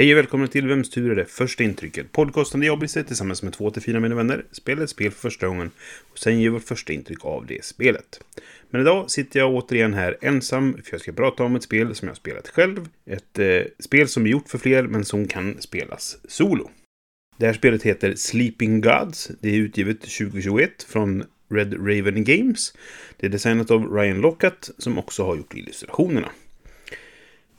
Hej och välkomna till Vems tur är det första intrycket? Podcasten där jag blir tillsammans med två till fyra mina vänner spelar ett spel för första gången och sen ger vårt första intryck av det spelet. Men idag sitter jag återigen här ensam för jag ska prata om ett spel som jag har spelat själv. Ett eh, spel som är gjort för fler men som kan spelas solo. Det här spelet heter Sleeping Gods. Det är utgivet 2021 från Red Raven Games. Det är designat av Ryan Lockhart som också har gjort illustrationerna.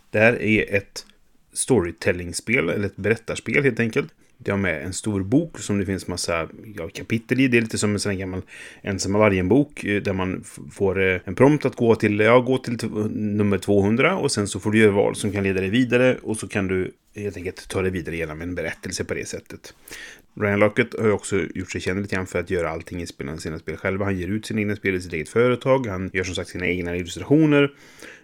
Det här är ett storytelling-spel, eller ett berättarspel helt enkelt. Det har med en stor bok som det finns massa ja, kapitel i. Det är lite som en sån här gammal ensamma vargen-bok eh, där man får eh, en prompt att gå till, ja, gå till nummer 200 och sen så får du göra val som kan leda dig vidare och så kan du helt enkelt ta dig vidare genom en berättelse på det sättet. Ryan Lockett har ju också gjort sig känd lite grann för att göra allting i sina spel själva. Han ger ut sina egna spel i sitt eget företag. Han gör som sagt sina egna illustrationer.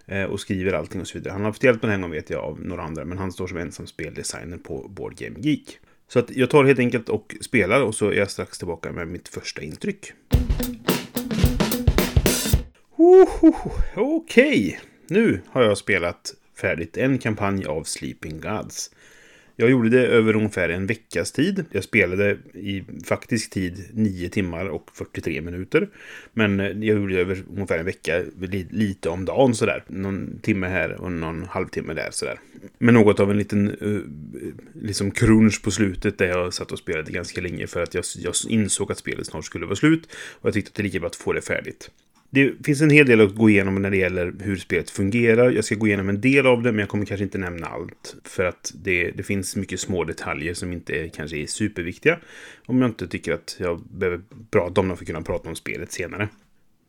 Eh, och skriver allting och så vidare. Han har haft hjälp med den här gången vet jag av några andra, men han står som ensam speldesigner på Board Game Geek. Så att jag tar helt enkelt och spelar och så är jag strax tillbaka med mitt första intryck. Okej, okay. nu har jag spelat färdigt en kampanj av Sleeping Gods. Jag gjorde det över ungefär en veckas tid. Jag spelade i faktisk tid 9 timmar och 43 minuter. Men jag gjorde det över ungefär en vecka, lite om dagen sådär. Någon timme här och någon halvtimme där sådär. Med något av en liten eh, liksom crunch på slutet där jag satt och spelade ganska länge för att jag, jag insåg att spelet snart skulle vara slut. Och jag tyckte att det är lika bra att få det färdigt. Det finns en hel del att gå igenom när det gäller hur spelet fungerar. Jag ska gå igenom en del av det, men jag kommer kanske inte nämna allt. För att det, det finns mycket små detaljer som inte kanske är superviktiga. Om jag inte tycker att jag behöver prata om dem för att kunna prata om spelet senare.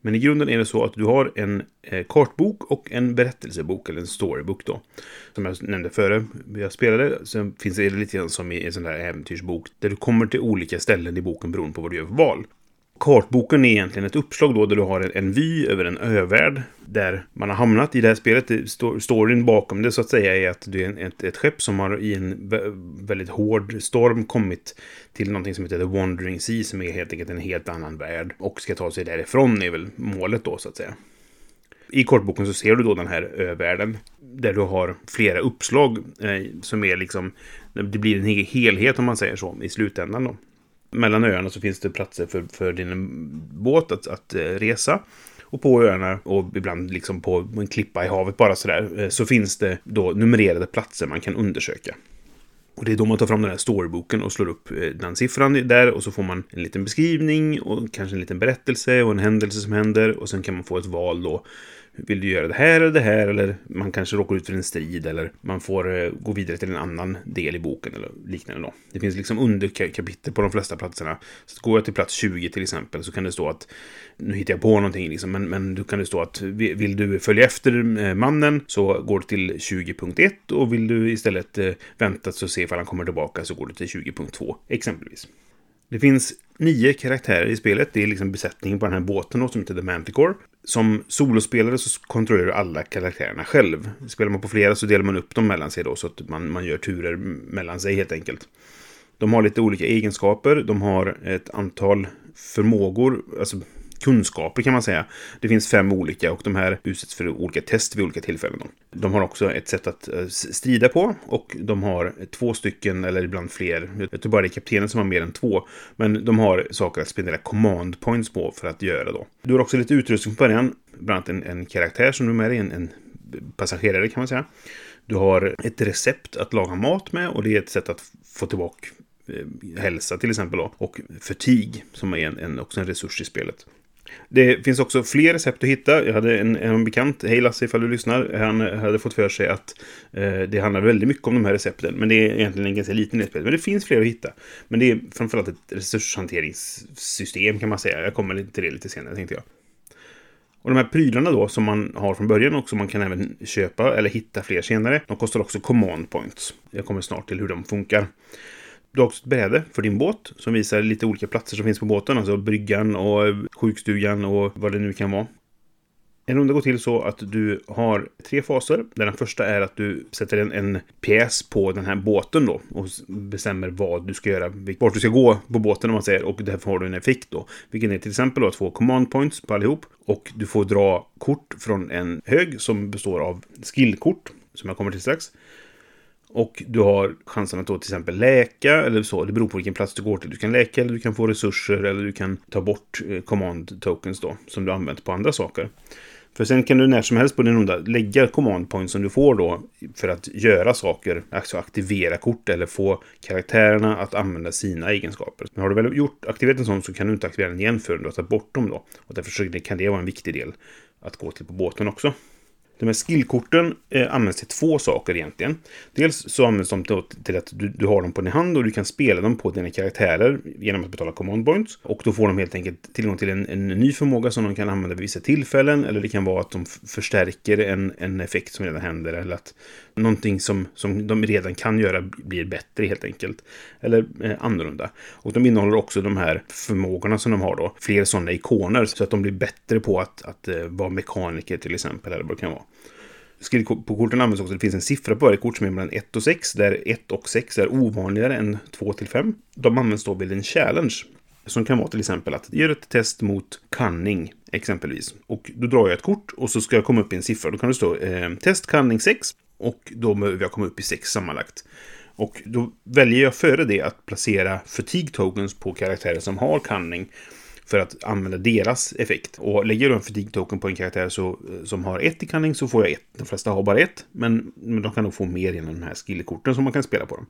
Men i grunden är det så att du har en eh, kartbok och en berättelsebok, eller en storybook då. Som jag nämnde före jag spelade, så finns det lite grann som i en sån där äventyrsbok. Där du kommer till olika ställen i boken beroende på vad du gör för val. Kartboken är egentligen ett uppslag då där du har en, en vy över en övärld där man har hamnat i det här spelet. storyn bakom det så att säga är att det är ett, ett skepp som har i en väldigt hård storm kommit till någonting som heter The Wandering Sea som är helt enkelt en helt annan värld och ska ta sig därifrån är väl målet då så att säga. I kortboken så ser du då den här övärlden där du har flera uppslag eh, som är liksom det blir en helhet om man säger så i slutändan då mellan öarna så finns det platser för, för din båt att, att eh, resa. Och på öarna och ibland liksom på en klippa i havet bara sådär eh, så finns det då numrerade platser man kan undersöka. Och det är då man tar fram den här storyboken och slår upp eh, den siffran där och så får man en liten beskrivning och kanske en liten berättelse och en händelse som händer och sen kan man få ett val då vill du göra det här eller det här? Eller man kanske råkar ut för en strid eller man får eh, gå vidare till en annan del i boken eller liknande. Då. Det finns liksom underkapitel på de flesta platserna. Så går jag till plats 20 till exempel så kan det stå att, nu hittar jag på någonting liksom, men, men då kan det stå att vill du följa efter eh, mannen så går du till 20.1 och vill du istället eh, vänta så se ifall han kommer tillbaka så går du till 20.2 exempelvis. Det finns nio karaktärer i spelet. Det är liksom besättningen på den här båten då, som heter The Manticore. Som solospelare så kontrollerar du alla karaktärerna själv. Spelar man på flera så delar man upp dem mellan sig då så att man, man gör turer mellan sig helt enkelt. De har lite olika egenskaper. De har ett antal förmågor, alltså kunskaper kan man säga. Det finns fem olika och de här utsätts för olika test vid olika tillfällen. De har också ett sätt att eh, strida på och de har två stycken eller ibland fler. Jag tror bara det är kaptenen som har mer än två. Men de har saker att spendera command points på för att göra då. Du har också lite utrustning på början. Bland annat en, en karaktär som du är med dig, en, en passagerare kan man säga. Du har ett recept att laga mat med och det är ett sätt att få tillbaka eh, hälsa till exempel då. Och förtig som är en, en, också en resurs i spelet. Det finns också fler recept att hitta. Jag hade en, en bekant, hej Lasse ifall du lyssnar, han eh, hade fått för sig att eh, det handlar väldigt mycket om de här recepten. Men det är egentligen en ganska liten del Men det finns fler att hitta. Men det är framförallt ett resurshanteringssystem kan man säga. Jag kommer till det lite senare tänkte jag. Och de här prylarna då som man har från början och som man kan även köpa eller hitta fler senare. De kostar också command points. Jag kommer snart till hur de funkar. Du har också ett bräde för din båt som visar lite olika platser som finns på båten. Alltså bryggan och sjukstugan och vad det nu kan vara. En runda går till så att du har tre faser. Där den första är att du sätter en, en pjäs på den här båten då. Och bestämmer vad du ska göra. Vart du ska gå på båten om man säger. Och därför har du en effekt då. Vilken är till exempel då två command points på allihop. Och du får dra kort från en hög som består av skillkort. Som jag kommer till strax. Och du har chansen att då till exempel läka eller så. Det beror på vilken plats du går till. Du kan läka eller du kan få resurser eller du kan ta bort eh, command tokens då. Som du använt på andra saker. För sen kan du när som helst på din runda lägga command points som du får då för att göra saker, alltså aktivera kort eller få karaktärerna att använda sina egenskaper. Men har du väl gjort aktiverat en sån så kan du inte aktivera den igen förrän du har tagit bort dem då. Och därför kan det vara en viktig del att gå till på båten också. De här skillkorten eh, används till två saker egentligen. Dels så används de till, till att du, du, har dem på din hand och du kan spela dem på dina karaktärer genom att betala command points. Och då får de helt enkelt tillgång till en, en ny förmåga som de kan använda vid vissa tillfällen. Eller det kan vara att de förstärker en, en effekt som redan händer. Eller att någonting som, som de redan kan göra blir bättre helt enkelt. Eller eh, annorlunda. Och de innehåller också de här förmågorna som de har då. Fler sådana ikoner så att de blir bättre på att, att uh, vara mekaniker till exempel. Eller vad det kan vara. Skill på korten används också, det finns en siffra på varje kort som är mellan 1 och 6, där 1 och 6 är ovanligare än 2 till 5. De används då vid en challenge. Som kan vara till exempel att göra ett test mot cunning, exempelvis. Och då drar jag ett kort och så ska jag komma upp i en siffra. Då kan det stå eh, test cunning 6 och då behöver jag komma upp i 6 sammanlagt. Och då väljer jag före det att placera fatigue tokens på karaktärer som har cunning för att använda deras effekt. Och lägger du en fatigue token på en karaktär så, eh, som har ett i cunning så får jag ett. De flesta har bara ett, men, men de kan nog få mer genom de här skillkorten som man kan spela på dem.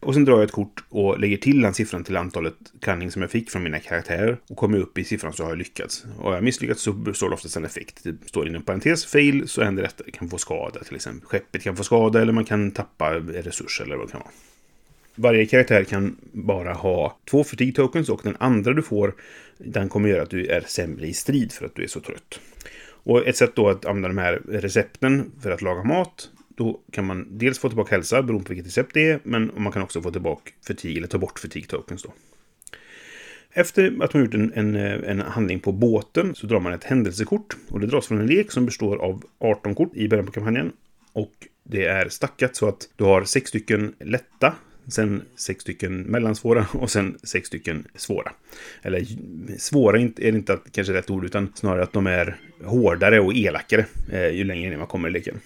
Och sen drar jag ett kort och lägger till den siffran till antalet cunning som jag fick från mina karaktärer. Och kommer jag upp i siffran så har jag lyckats. Och har jag misslyckats så står det oftast en effekt. Det står inom parentes fail så händer detta. Det kan få skada till exempel. Skeppet kan få skada eller man kan tappa resurser eller vad det kan vara. Varje karaktär kan bara ha två fatigue tokens och den andra du får den kommer göra att du är sämre i strid för att du är så trött. Och ett sätt då att använda de här recepten för att laga mat då kan man dels få tillbaka hälsa beroende på vilket recept det är, men man kan också få tillbaka fatigue, eller ta bort fatigue tokens då. Efter att man gjort en, en, en, handling på båten så drar man ett händelsekort. Och det dras från en lek som består av 18 kort i början på kampanjen. Och det är stackat så att du har sex stycken lätta sen sex stycken mellansvåra och sen sex stycken svåra. Eller svåra är det inte kanske rätt ord, utan snarare att de är hårdare och elakare eh, ju längre ner man kommer i leken.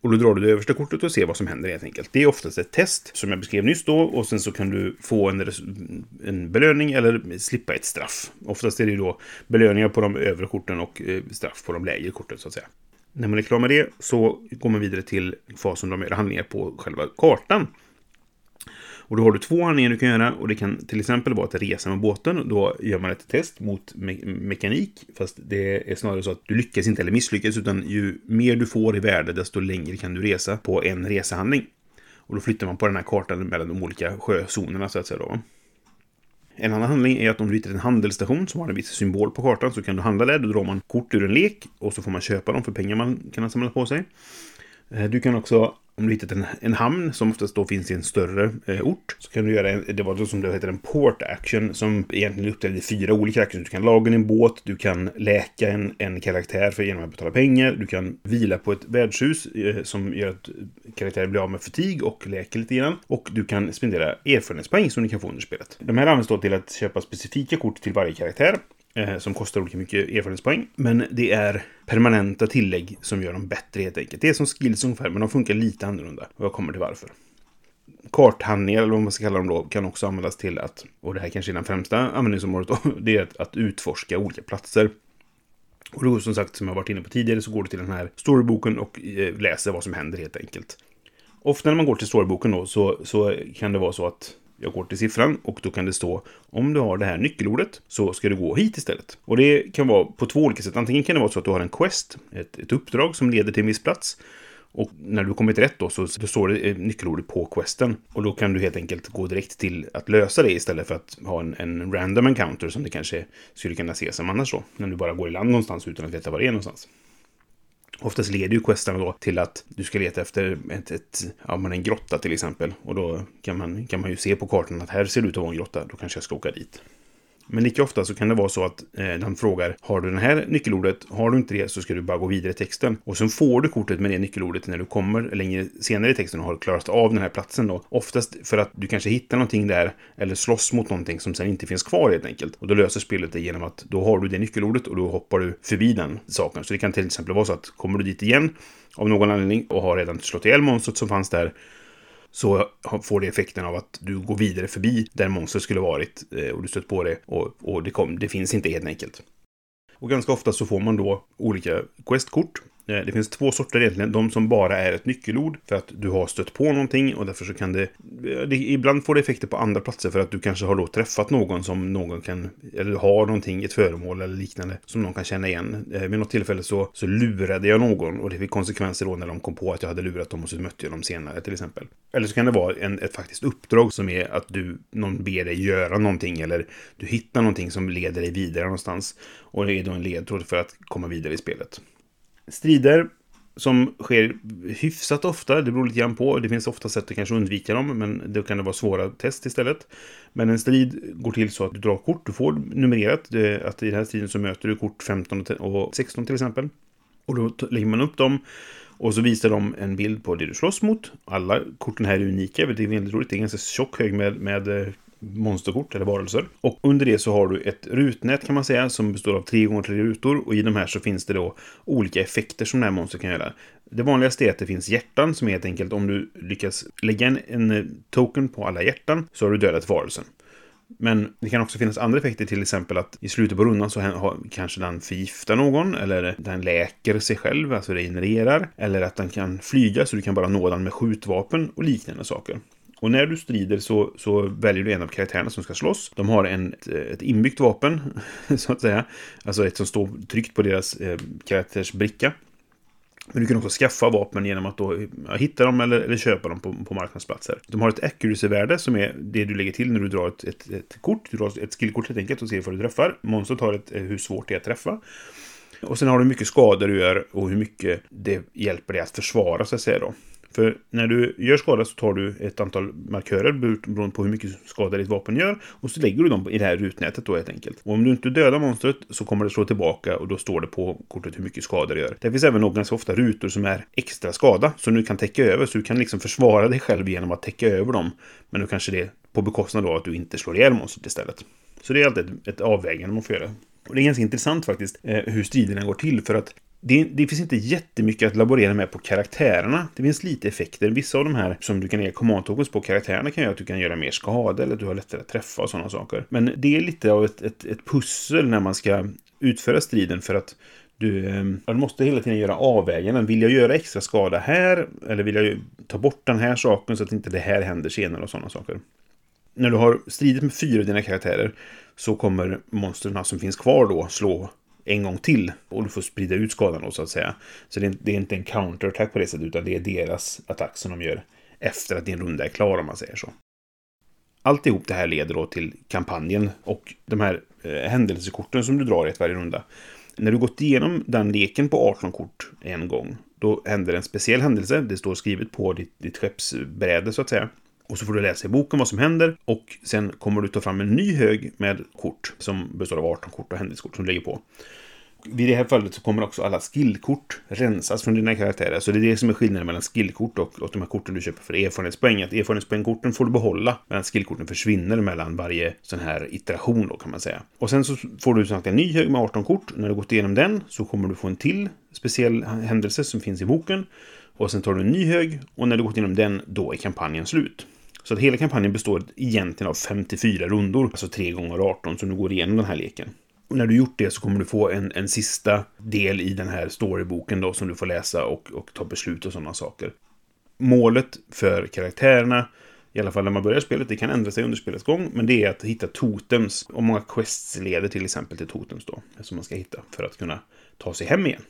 Och då drar du det översta kortet och ser vad som händer helt enkelt. Det är oftast ett test som jag beskrev nyss då och sen så kan du få en, en belöning eller slippa ett straff. Oftast är det ju då belöningar på de övre korten och eh, straff på de lägre korten så att säga. När man är klar med det så går man vidare till fasen de gör handlingar på själva kartan. Och då har du två handlingar du kan göra och det kan till exempel vara att resa med båten. Då gör man ett test mot me mekanik. Fast det är snarare så att du lyckas inte eller misslyckas utan ju mer du får i värde desto längre kan du resa på en resehandling. Och då flyttar man på den här kartan mellan de olika sjözonerna så att säga då. En annan handling är att om du hittar en handelsstation som har en viss symbol på kartan så kan du handla där. Då drar man kort ur en lek och så får man köpa dem för pengar man kan ha samlat på sig. Eh, du kan också om du hittat en, en hamn som oftast då finns i en större eh, ort så kan du göra en, det var då som det heter en port action som egentligen uppdelar i fyra olika actions. Du kan laga en båt, du kan läka en, en karaktär för genom att betala pengar, du kan vila på ett värdshus eh, som gör att karaktären blir av med fatig och läker lite grann. Och du kan spendera erfarenhetspoäng som du kan få under spelet. De här används då till att köpa specifika kort till varje karaktär eh, som kostar olika mycket erfarenhetspoäng. Men det är permanenta tillägg som gör dem bättre helt enkelt. Det är som skills ungefär, men de funkar lite annorlunda. Och jag kommer till varför. Karthandlingar, eller vad man ska kalla dem då, kan också användas till att, och det här kanske är den främsta användningsområdet då, det är att, att utforska olika platser. Och då som sagt, som jag varit inne på tidigare, så går du till den här storyboken och eh, läser vad som händer helt enkelt. Ofta när man går till storyboken då så, så kan det vara så att jag går till siffran och då kan det stå om du har det här nyckelordet så ska du gå hit istället. Och det kan vara på två olika sätt. Antingen kan det vara så att du har en quest, ett, ett uppdrag som leder till en viss plats. Och när du kommit rätt då så då står det nyckelordet på questen. Och då kan du helt enkelt gå direkt till att lösa det istället för att ha en, en random encounter som det kanske skulle kunna se som annars då. När du bara går i land någonstans utan att veta var det är någonstans. Oftast leder ju questarna då till att du ska leta efter ett, ett, ja, men en grotta till exempel. Och då kan man, kan man ju se på kartan att här ser det ut att vara en grotta. Då kanske jag ska åka dit. Men lika ofta så kan det vara så att eh, den frågar Har du det här nyckelordet? Har du inte det så ska du bara gå vidare i texten. Och sen får du kortet med det nyckelordet när du kommer längre senare i texten och har klarat av den här platsen då. Oftast för att du kanske hittar någonting där eller slåss mot någonting som sen inte finns kvar helt enkelt. Och då löser spelet det genom att då har du det nyckelordet och då hoppar du förbi den saken. Så det kan till exempel vara så att kommer du dit igen av någon anledning och har redan slått ihjäl monstret som fanns där så får det effekten av att du går vidare förbi där monstret skulle varit eh, och du stött på det och, och det, kom, det finns inte helt enkelt. Och ganska ofta så får man då olika questkort Eh, det finns två sorter egentligen. De som bara är ett nyckelord för att du har stött på någonting och därför så kan det, eh, det... Ibland får det effekter på andra platser för att du kanske har då träffat någon som någon kan... Eller har någonting, ett föremål eller liknande som någon kan känna igen. Eh, vid något tillfälle så, så lurade jag någon och det fick konsekvenser då när de kom på att jag hade lurat dem och så mötte jag dem senare till exempel. Eller så kan det vara en, ett faktiskt uppdrag som är att du, någon ber dig göra någonting eller du hittar någonting som leder dig vidare någonstans. Och det är då en ledtråd för att komma vidare i spelet strider som sker hyfsat ofta. Det beror lite grann på. Det finns ofta sätt att kanske undvika dem, men då kan det vara svåra test istället. Men en strid går till så att du drar kort. Du får numrerat. Att i den här striden så möter du kort 15 och 16 till exempel. Och då lägger man upp dem. Och så visar de en bild på det du slåss mot. Alla korten här är unika. Det är väldigt roligt. Det är en ganska tjock hög med, med eh, monsterkort eller varelser. Och under det så har du ett rutnät kan man säga som består av tre gånger tre rutor och i de här så finns det då olika effekter som det här monstret kan göra. Det vanligaste är att det finns hjärtan som är helt enkelt om du lyckas lägga en, en eh, token på alla hjärtan så har du dödat varelsen. Men det kan också finnas andra effekter, till exempel att i slutet på rundan så har, kanske den förgiftar någon, eller den läker sig själv, alltså regenererar, eller att den kan flyga så du kan bara nå den med skjutvapen och liknande saker. Och när du strider så, så väljer du en av karaktärerna som ska slåss. De har en, ett, inbyggt vapen, så att säga. Alltså ett som står tryckt på deras eh, karaktärsbricka. Men du kan också skaffa vapen genom att då hitta dem eller, eller köpa dem på, på marknadsplatser. De har ett accuracy-värde som är det du lägger till när du drar ett, ett, ett kort. Du drar ett skillkort helt enkelt och ser vad du träffar. Monstret har ett, eh, hur svårt det är att träffa. Och sen har du hur mycket skador du gör och hur mycket det hjälper dig att försvara, så att säga då. För när du gör skada så tar du ett antal markörer beroende på hur mycket skada ditt vapen gör. Och så lägger du dem i det här rutnätet då helt enkelt. Och om du inte dödar monstret så kommer det slå tillbaka och då står det på kortet hur mycket skada det gör. Det finns även ganska ofta rutor som är extra skada som du kan täcka över. Så du kan liksom försvara dig själv genom att täcka över dem. Men då kanske det är på bekostnad av att du inte slår ihjäl monstret istället. Så det är alltid ett, ett avvägande man får göra. Och det är ganska intressant faktiskt eh, hur striderna går till för att det, det, finns inte jättemycket att laborera med på karaktärerna. Det finns lite effekter. Vissa av de här som du kan ge command tokens på karaktärerna kan göra att du kan göra mer skada eller att du har lättare att träffa och sådana saker. Men det är lite av ett, ett, ett pussel när man ska utföra striden för att du, ehm, du måste hela tiden göra avväganden. Vill jag göra extra skada här? Eller vill jag ta bort den här saken så att inte det här händer senare och sådana saker. När du har stridit med fyra av dina karaktärer så kommer monstren som finns kvar då slå en gång till. Och du får sprida ut skadan då så att säga. Så det är, det är inte en counterattack på det sättet utan det är deras attack som de gör efter att din runda är klar om man säger så. Alltihop det här leder då till kampanjen och de här eh, händelsekorten som du drar i ett varje runda. När du gått igenom den leken på 18 kort en gång, då händer en speciell händelse. Det står skrivet på ditt, ditt skeppsbräde så att säga. Och så får du läsa i boken vad som händer och sen kommer du ta fram en ny hög med kort som består av 18 kort och händelsekort som du lägger på. Vid det här fallet så kommer också alla skillkort rensas från dina karaktärer. Så det är det som är skillnaden mellan skillkort och, och de här korten du köper för erfarenhetspoäng. Att erfarenhetspoängkorten får du behålla, medan skillkorten försvinner mellan varje sån här iteration då kan man säga. Och sen så får du sagt en ny hög med 18 kort. När du gått igenom den så kommer du få en till speciell händelse som finns i boken. Och sen tar du en ny hög och när du gått igenom den, då är kampanjen slut. Så att hela kampanjen består egentligen av 54 rundor, alltså 3 gånger 18 som du går igenom den här leken. Och när du gjort det så kommer du få en, en sista del i den här storyboken då som du får läsa och, och ta beslut och sådana saker. Målet för karaktärerna, i alla fall när man börjar spelet, det kan ändra sig under spelets gång, men det är att hitta totems. Och många quests leder till exempel till totems då, som man ska hitta för att kunna ta sig hem igen.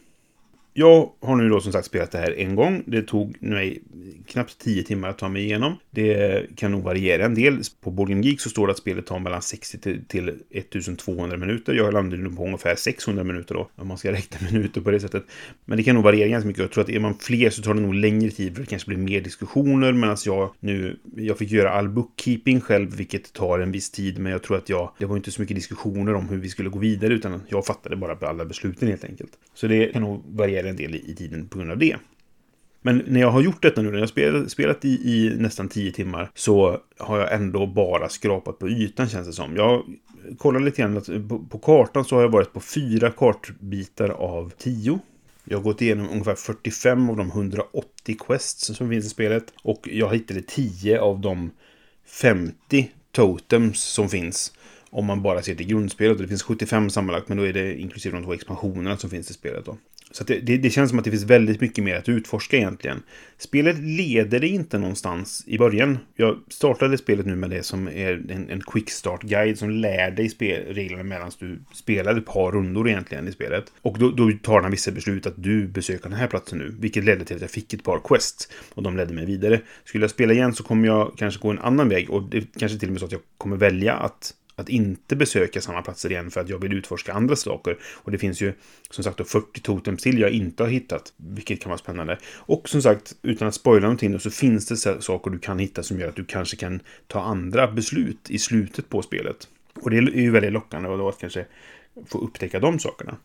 Jag har nu då som sagt spelat det här en gång. Det tog mig knappt 10 timmar att ta mig igenom. Det kan nog variera en del. På Boardgame Geek så står det att spelet tar mellan 60 till, till 1200 minuter. Jag landade nu på ungefär 600 minuter då, om man ska räkna minuter på det sättet. Men det kan nog variera ganska mycket. Jag tror att är man fler så tar det nog längre tid, för det kanske blir mer diskussioner. Medan jag nu, jag fick göra all bookkeeping själv, vilket tar en viss tid. Men jag tror att jag, det var inte så mycket diskussioner om hur vi skulle gå vidare, utan jag fattade bara alla besluten helt enkelt. Så det kan nog variera en del i, i tiden på grund av det. Men när jag har gjort detta nu, när jag har spelat, spelat i, i, nästan 10 timmar, så har jag ändå bara skrapat på ytan känns det som. Jag kollar lite grann, att på, på kartan så har jag varit på fyra kartbitar av 10. Jag har gått igenom ungefär 45 av de 180 quests som finns i spelet. Och jag hittade 10 av de 50 totems som finns. Om man bara ser till grundspelet. Det finns 75 sammanlagt, men då är det inklusive de två expansionerna som finns i spelet. Då. Så det, det, det, känns som att det finns väldigt mycket mer att utforska egentligen. Spelet leder det inte någonstans i början. Jag startade spelet nu med det som är en, en quick start guide som lär dig spel, reglerna medan du spelar ett par rundor egentligen i spelet. Och då, då tar den vissa beslut att du besöker den här platsen nu. Vilket ledde till att jag fick ett par quests. Och de ledde mig vidare. Skulle jag spela igen så kommer jag kanske gå en annan väg. Och det kanske till och med så att jag kommer välja att att inte besöka samma platser igen för att jag vill utforska andra saker. Och det finns ju som sagt 40 totems till jag inte har hittat, vilket kan vara spännande. Och som sagt, utan att spoila någonting så finns det saker du kan hitta som gör att du kanske kan ta andra beslut i slutet på spelet. Och det är ju väldigt lockande och då att kanske få upptäcka de sakerna.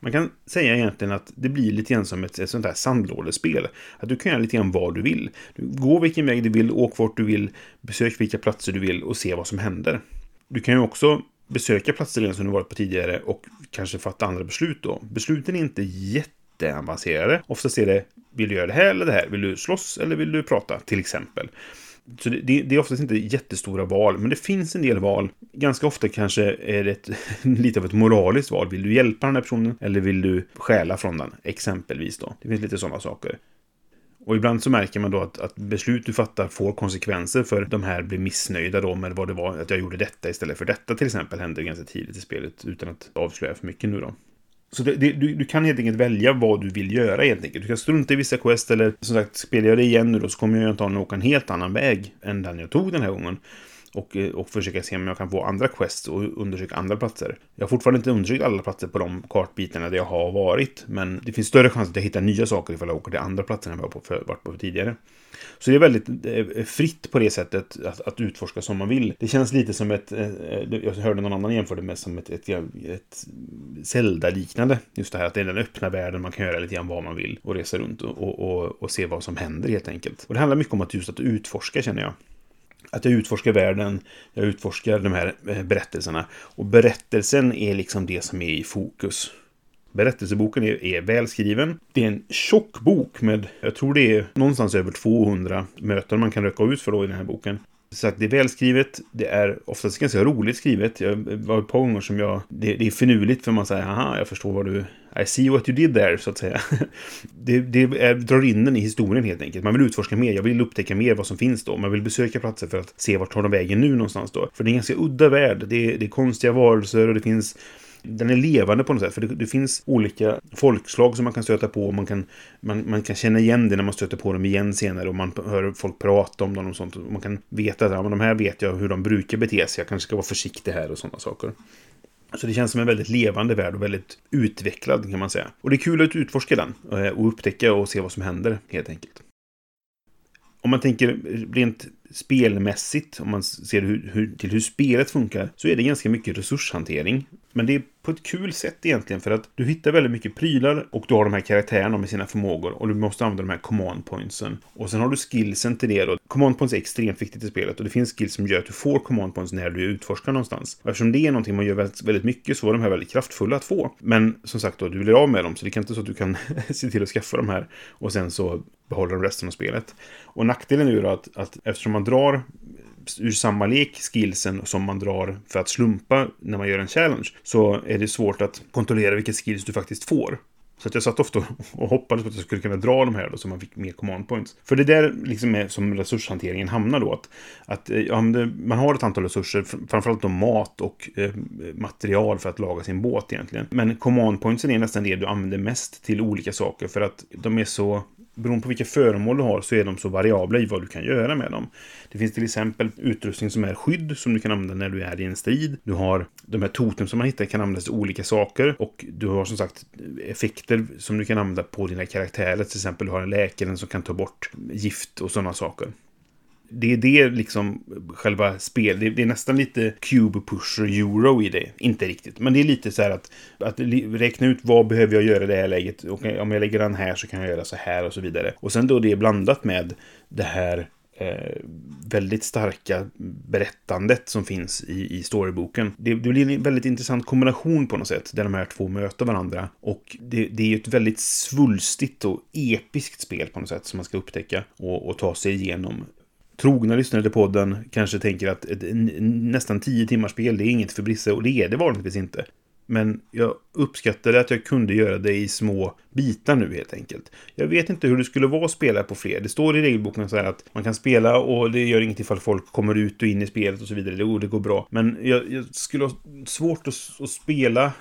Man kan säga egentligen att det blir lite grann som ett, ett sånt här sandlådespel. Att du kan göra lite grann vad du vill. Du går vilken väg du vill, åk vart du vill, besök vilka platser du vill och se vad som händer. Du kan ju också besöka platser som du varit på tidigare och kanske fatta andra beslut då. Besluten är inte jätteavancerade. Oftast är det, vill du göra det här eller det här? Vill du slåss eller vill du prata? Till exempel. Så det, det, är oftast inte jättestora val, men det finns en del val. Ganska ofta kanske är det ett, lite av ett moraliskt val. Vill du hjälpa den här personen eller vill du stjäla från den? Exempelvis då. Det finns lite sådana saker. Och ibland så märker man då att, att, beslut du fattar får konsekvenser för de här blir missnöjda då med vad det var att jag gjorde detta istället för detta till exempel hände ganska tidigt i spelet utan att avslöja för mycket nu då. Så det, det, du, du, kan helt enkelt välja vad du vill göra helt enkelt. Du kan strunta i vissa quest eller som sagt, spelar jag det igen nu då så kommer jag antagligen åka en helt annan väg än den jag tog den här gången och, eh, och försöka se om jag kan få andra quests och undersöka andra platser. Jag har fortfarande inte undersökt alla platser på de kartbitarna där jag har varit, men det finns större chans att jag hittar nya saker ifall jag åker till andra platser än jag på, för, varit på tidigare. Så det är väldigt eh, fritt på det sättet att, att utforska som man vill. Det känns lite som ett, eh, jag hörde någon annan jämföra det med som ett, ett, ett Zelda-liknande. Just det här att det är den öppna världen, man kan göra lite grann vad man vill och resa runt och, och, och se vad som händer helt enkelt. Och det handlar mycket om att just att utforska känner jag att jag utforskar världen, jag utforskar de här eh, berättelserna. Och berättelsen är liksom det som är i fokus. Berättelseboken är, är välskriven. Det är en tjock bok med, jag tror det är någonstans över 200 möten man kan röka ut för då i den här boken. Så att det är välskrivet, det är oftast ganska roligt skrivet. Jag var ett par gånger som jag... Det, det är finurligt för man säger aha, jag förstår vad du... I see what you did there, så att säga. Det, det är, drar in den i historien helt enkelt. Man vill utforska mer, jag vill upptäcka mer vad som finns då. Man vill besöka platser för att se vart tar de vägen nu någonstans då. För det är en ganska udda värld. Det är, det är konstiga varelser och det finns den är levande på något sätt. För det, det, finns olika folkslag som man kan stöta på. Man kan, man, man kan känna igen det när man stöter på dem igen senare. Och man hör folk prata om dem och sånt. Och man kan veta att ja, men de här vet jag hur de brukar bete sig. Jag kanske ska vara försiktig här och sådana saker. Så det känns som en väldigt levande värld och väldigt utvecklad kan man säga. Och det är kul att utforska den eh, och upptäcka och se vad som händer helt enkelt. Om man tänker rent spelmässigt, om man ser hur, hur, till hur spelet funkar, så är det ganska mycket resurshantering. Men det är på ett kul sätt egentligen för att du hittar väldigt mycket prylar och du har de här karaktärerna med sina förmågor och du måste använda de här command pointsen. Och sen har du skillsen till det då. Command points är extremt viktigt i spelet och det finns skills som gör att du får command points när du utforskar någonstans. Och eftersom det är någonting man gör väldigt, väldigt mycket så var de här väldigt kraftfulla att få. Men som sagt då, du blir av med dem så det kan inte så att du kan se till att skaffa de här och sen så behåller de resten av spelet. Och nackdelen är ju då att, att eftersom man drar ur samma lek skillsen som man drar för att slumpa när man gör en challenge så är det svårt att kontrollera vilka skills du faktiskt får. Så att jag satt ofta och hoppades på att jag skulle kunna dra de här då, så man fick mer command points. För det där liksom är som resurshanteringen hamnar då. Att, att eh, ja, man har ett antal resurser, framförallt då mat och eh, material för att laga sin båt egentligen. Men command pointsen är nästan det du använder mest till olika saker för att de är så beroende på vilka föremål du har så är de så variabla i vad du kan göra med dem. Det finns till exempel utrustning som är skydd som du kan använda när du är i en strid. Du har de här totem som man hittar kan användas till olika saker och du har som sagt effekter som du kan använda på dina karaktärer. Till exempel du har en läkare som kan ta bort gift och sådana saker det är det liksom själva spel. Det, det, är nästan lite Cube Pusher Euro i det. Inte riktigt, men det är lite så här att, att räkna ut vad behöver jag göra i det här läget. Och om jag lägger den här så kan jag göra så här och så vidare. Och sen då det är blandat med det här eh, väldigt starka berättandet som finns i, i storyboken. Det, det, blir en väldigt intressant kombination på något sätt, där de här två möter varandra. Och det, det är ett väldigt svulstigt och episkt spel på något sätt som man ska upptäcka och, och ta sig igenom trogna lyssnare till podden kanske tänker att ett, nästan tio timmars spel, det är inget för Brisse och det är det vanligtvis inte. Men jag uppskattade att jag kunde göra det i små bitar nu helt enkelt. Jag vet inte hur det skulle vara att spela på fler. Det står i regelboken så här att man kan spela och det gör inget ifall folk kommer ut och in i spelet och så vidare. Det, det går bra. Men jag, jag skulle ha svårt att, att spela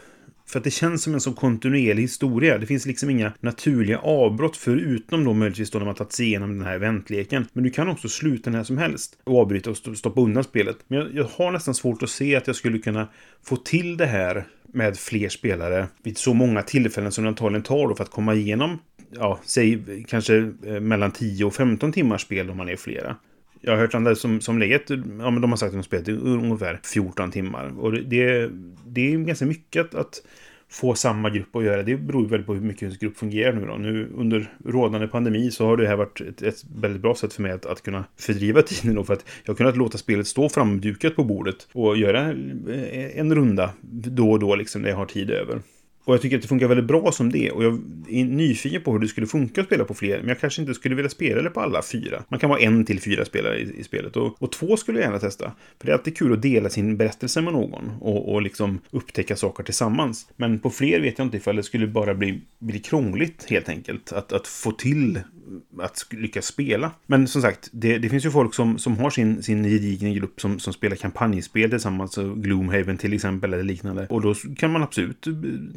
för att det känns som en så kontinuerlig historia. Det finns liksom inga naturliga avbrott förutom då möjligtvis då när man tagit sig igenom den här eventleken. Men du kan också sluta när som helst och avbryta och stoppa undan spelet. Men jag, jag har nästan svårt att se att jag skulle kunna få till det här med fler spelare vid så många tillfällen som det antagligen tar då för att komma igenom, ja, säg kanske eh, mellan 10 och 15 timmars spel om man är flera. Jag har hört andra som, som legat, ja men de har sagt att de spelat spelat ungefär 14 timmar. Och det, det är ganska mycket att, att få samma grupp att göra. Det beror väldigt på hur mycket ens grupp fungerar nu då. Nu under rådande pandemi så har det här varit ett, ett väldigt bra sätt för mig att, att kunna fördriva tiden då. För att jag har kunnat låta spelet stå framdukat på bordet och göra en runda då och då liksom när jag har tid över. Och jag tycker att det funkar väldigt bra som det. Och jag är nyfiken på hur det skulle funka att spela på fler. Men jag kanske inte skulle vilja spela det på alla fyra. Man kan vara en till fyra spelare i, i spelet. Och, och, två skulle jag gärna testa. För det är alltid kul att dela sin berättelse med någon. Och, och liksom upptäcka saker tillsammans. Men på fler vet jag inte ifall det skulle bara bli, bli krångligt helt enkelt. Att, att få till att lyckas spela. Men som sagt, det, det, finns ju folk som, som har sin, sin gedigna grupp som, som spelar kampanjspel tillsammans, Gloomhaven till exempel eller liknande. Och då kan man absolut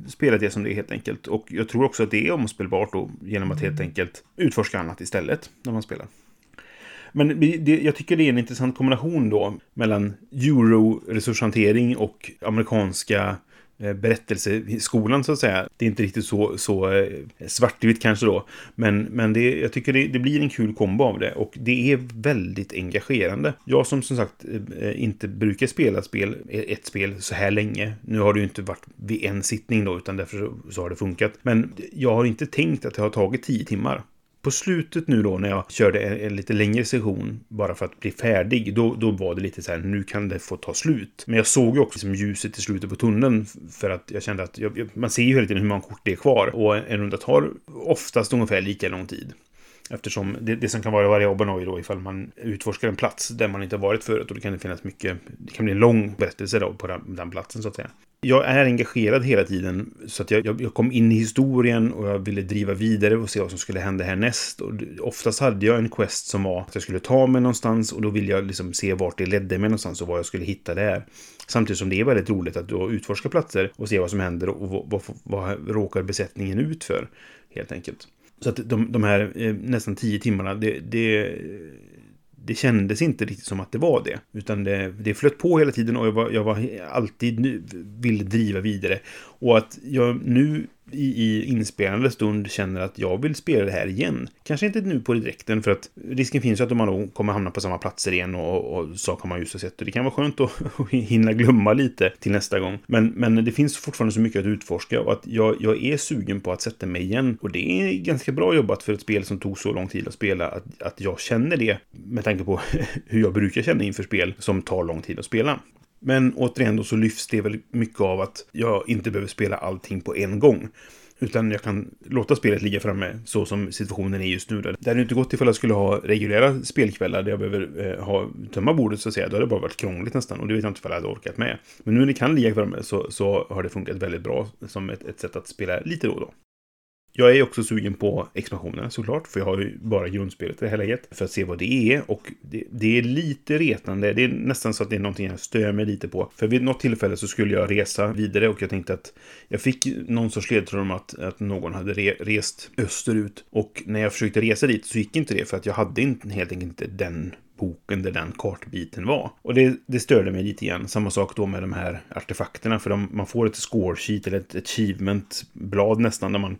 spela det som det är helt enkelt. Och jag tror också att det är omspelbart då genom att helt enkelt utforska annat istället när man spelar. Men det, jag tycker det är en intressant kombination då mellan euro-resurshantering och amerikanska Eh, Eh, berättelseskolan så att säga. Det är inte riktigt så, så eh, svartvitt kanske då. Men, men det, jag tycker det, det, blir en kul kombo av det. Och det är väldigt engagerande. Jag som som sagt eh, inte brukar spela spel, ett spel så här länge. Nu har det ju inte varit vid en sittning då, utan därför så har det funkat. Men jag har inte tänkt att det har tagit tio timmar på slutet nu då när jag körde en, en, lite längre session bara för att bli färdig, då, då var det lite så här, nu kan det få ta slut. Men jag såg ju också liksom ljuset i slutet på tunneln för att jag kände att jag, man ser ju hela tiden hur många kort det är kvar och en runda tar oftast ungefär lika lång tid. Eftersom det, det som kan vara variabeln är då ifall man utforskar en plats där man inte har varit förut och då kan det finnas mycket, det kan bli en lång berättelse då på den, den platsen så att säga. Jag är engagerad hela tiden så att jag, jag, jag, kom in i historien och jag ville driva vidare och se vad som skulle hända härnäst. Och oftast hade jag en quest som var att jag skulle ta mig någonstans och då ville jag liksom se vart det ledde mig någonstans och vad jag skulle hitta där. Samtidigt som det är väldigt roligt att då utforska platser och se vad som händer och vad, vad, vad råkar besättningen ut för. Helt enkelt. Så att de, de här eh, nästan tio timmarna, det, det, det kändes inte riktigt som att det var det. Utan det, det flöt på hela tiden och jag var, jag var alltid ville driva vidare. Och att jag nu i, i inspelande stund känner att jag vill spela det här igen. Kanske inte nu på direkten för att risken finns ju att man då kommer hamna på samma platser igen och, och saker man just har sett. Och det kan vara skönt att, att hinna glömma lite till nästa gång. Men, men det finns fortfarande så mycket att utforska och att jag, jag är sugen på att sätta mig igen. Och det är ganska bra jobbat för ett spel som tog så lång tid att spela. Att, att jag känner det med tanke på hur jag brukar känna inför spel som tar lång tid att spela. Men återigen då så lyfts det väl mycket av att jag inte behöver spela allting på en gång. Utan jag kan låta spelet ligga framme så som situationen är just nu. Det hade inte gått ifall jag skulle ha reguljära spelkvällar där jag behöver eh, ha, tömma bordet så att säga. Då hade det bara varit krångligt nästan och det vet jag inte ifall jag hade orkat med. Men nu när det kan ligga framme så, så har det funkat väldigt bra som ett, ett sätt att spela lite då och då. Jag är också sugen på expansionerna såklart, för jag har ju bara grundspelet i det här läget. För att se vad det är. Och det, det, är lite retande. Det är nästan så att det är någonting jag stör mig lite på. För vid något tillfälle så skulle jag resa vidare och jag tänkte att jag fick någon sorts ledtråd om att, att någon hade re, rest österut. Och när jag försökte resa dit så gick inte det för att jag hade inte, helt enkelt inte den boken där den kartbiten var. Och det, det störde mig lite grann. Samma sak då med de här artefakterna. För de, man får ett score sheet eller ett achievement-blad nästan där man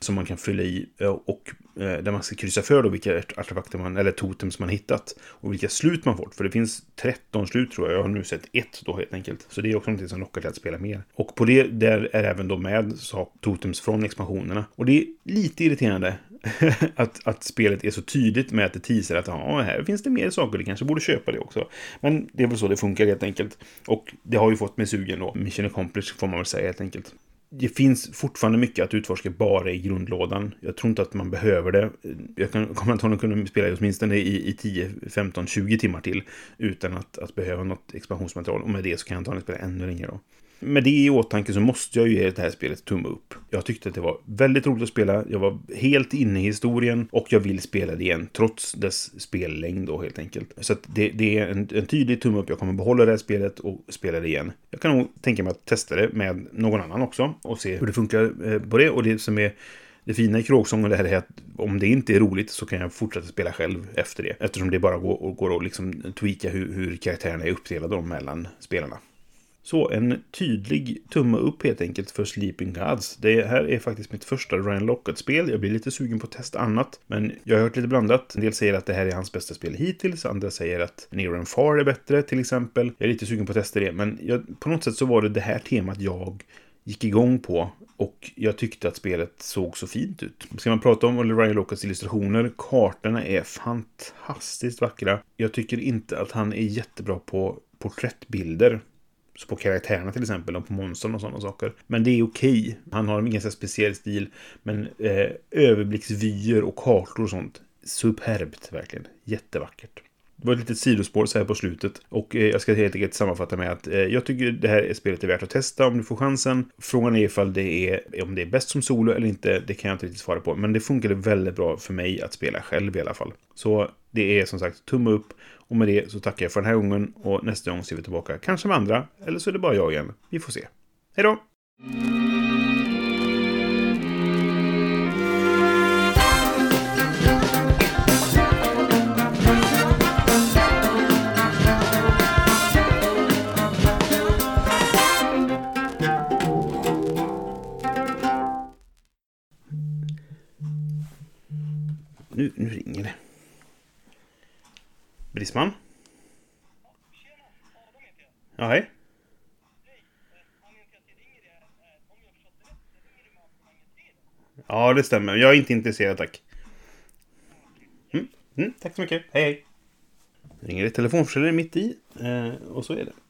som man kan fylla i eh, och eh, där man ska kryssa för då vilka artefakter man, eller totems man hittat och vilka slut man fått. För det finns 13 slut tror jag. Jag har nu sett ett då helt enkelt. Så det är också något som lockar till att spela mer. Och på det där är även då med så, totems från expansionerna. Och det är lite irriterande att, att spelet är så tydligt med att det teasar att ja, här finns det mer saker, du kanske borde köpa det också. Men det är väl så det funkar helt enkelt. Och det har ju fått mig sugen då. Mission accomplished får man väl säga helt enkelt det finns fortfarande mycket att utforska bara i grundlådan. Jag tror inte att man behöver det. Jag kan, kommer antagligen kunna spela åtminstone i, i 10, 15, 20 timmar till utan att, att behöva något expansionsmaterial. Och med det så kan jag antagligen spela ännu längre då. Med det i åtanke så måste jag ju ge det här spelet tumme upp. Jag tyckte att det var väldigt roligt att spela. Jag var helt inne i historien och jag vill spela det igen trots dess spellängd då helt enkelt. Så att det, det är en, en, tydlig tumme upp. Jag kommer behålla det här spelet och spela det igen. Jag kan nog tänka mig att testa det med någon annan också och se hur det funkar eh, på det. Och det som är det fina i kråksången är att om det inte är roligt så kan jag fortsätta spela själv efter det. Eftersom det bara går, går att liksom tweaka hur, hur karaktärerna är uppdelade mellan spelarna. Så en tydlig tumme upp helt enkelt för Sleeping Gods. Det här är faktiskt mitt första Ryan Lockett-spel. Jag blir lite sugen på att testa annat. Men jag har hört lite blandat. En del säger att det här är hans bästa spel hittills. Andra säger att Near and Far är bättre till exempel. Jag är lite sugen på att testa det. Men jag, på något sätt så var det det här temat jag gick igång på. Och jag tyckte att spelet såg så fint ut. Ska man prata om Ryan Lockets illustrationer, kartorna är fantastiskt vackra. Jag tycker inte att han är jättebra på porträttbilder. Så på karaktärerna till exempel, och på monstren och sådana saker. Men det är okej. Okay. Han har en ganska speciell stil. Men eh, överblicksvyer och kartor och sånt. Superbt, verkligen. Jättevackert. Det var ett litet sidospår så här på slutet. Och eh, jag ska helt enkelt sammanfatta med att eh, jag tycker det här spelet är värt att testa om du får chansen. Frågan är ifall det är, om det är bäst som solo eller inte. Det kan jag inte riktigt svara på. Men det funkade väldigt bra för mig att spela själv i alla fall. Så det är som sagt tumme upp. Och med det så tackar jag för den här gången och nästa gång ser vi tillbaka. Kanske med andra, eller så är det bara jag igen. Vi får se. Hej då! Nu, nu ringer det. Brisman? Ja, hej. Ja, det stämmer. Jag är inte intresserad, tack. Mm, mm, tack så mycket. Hej, hej. Ringer det. telefonförsäljare mitt i. Eh, och så är det.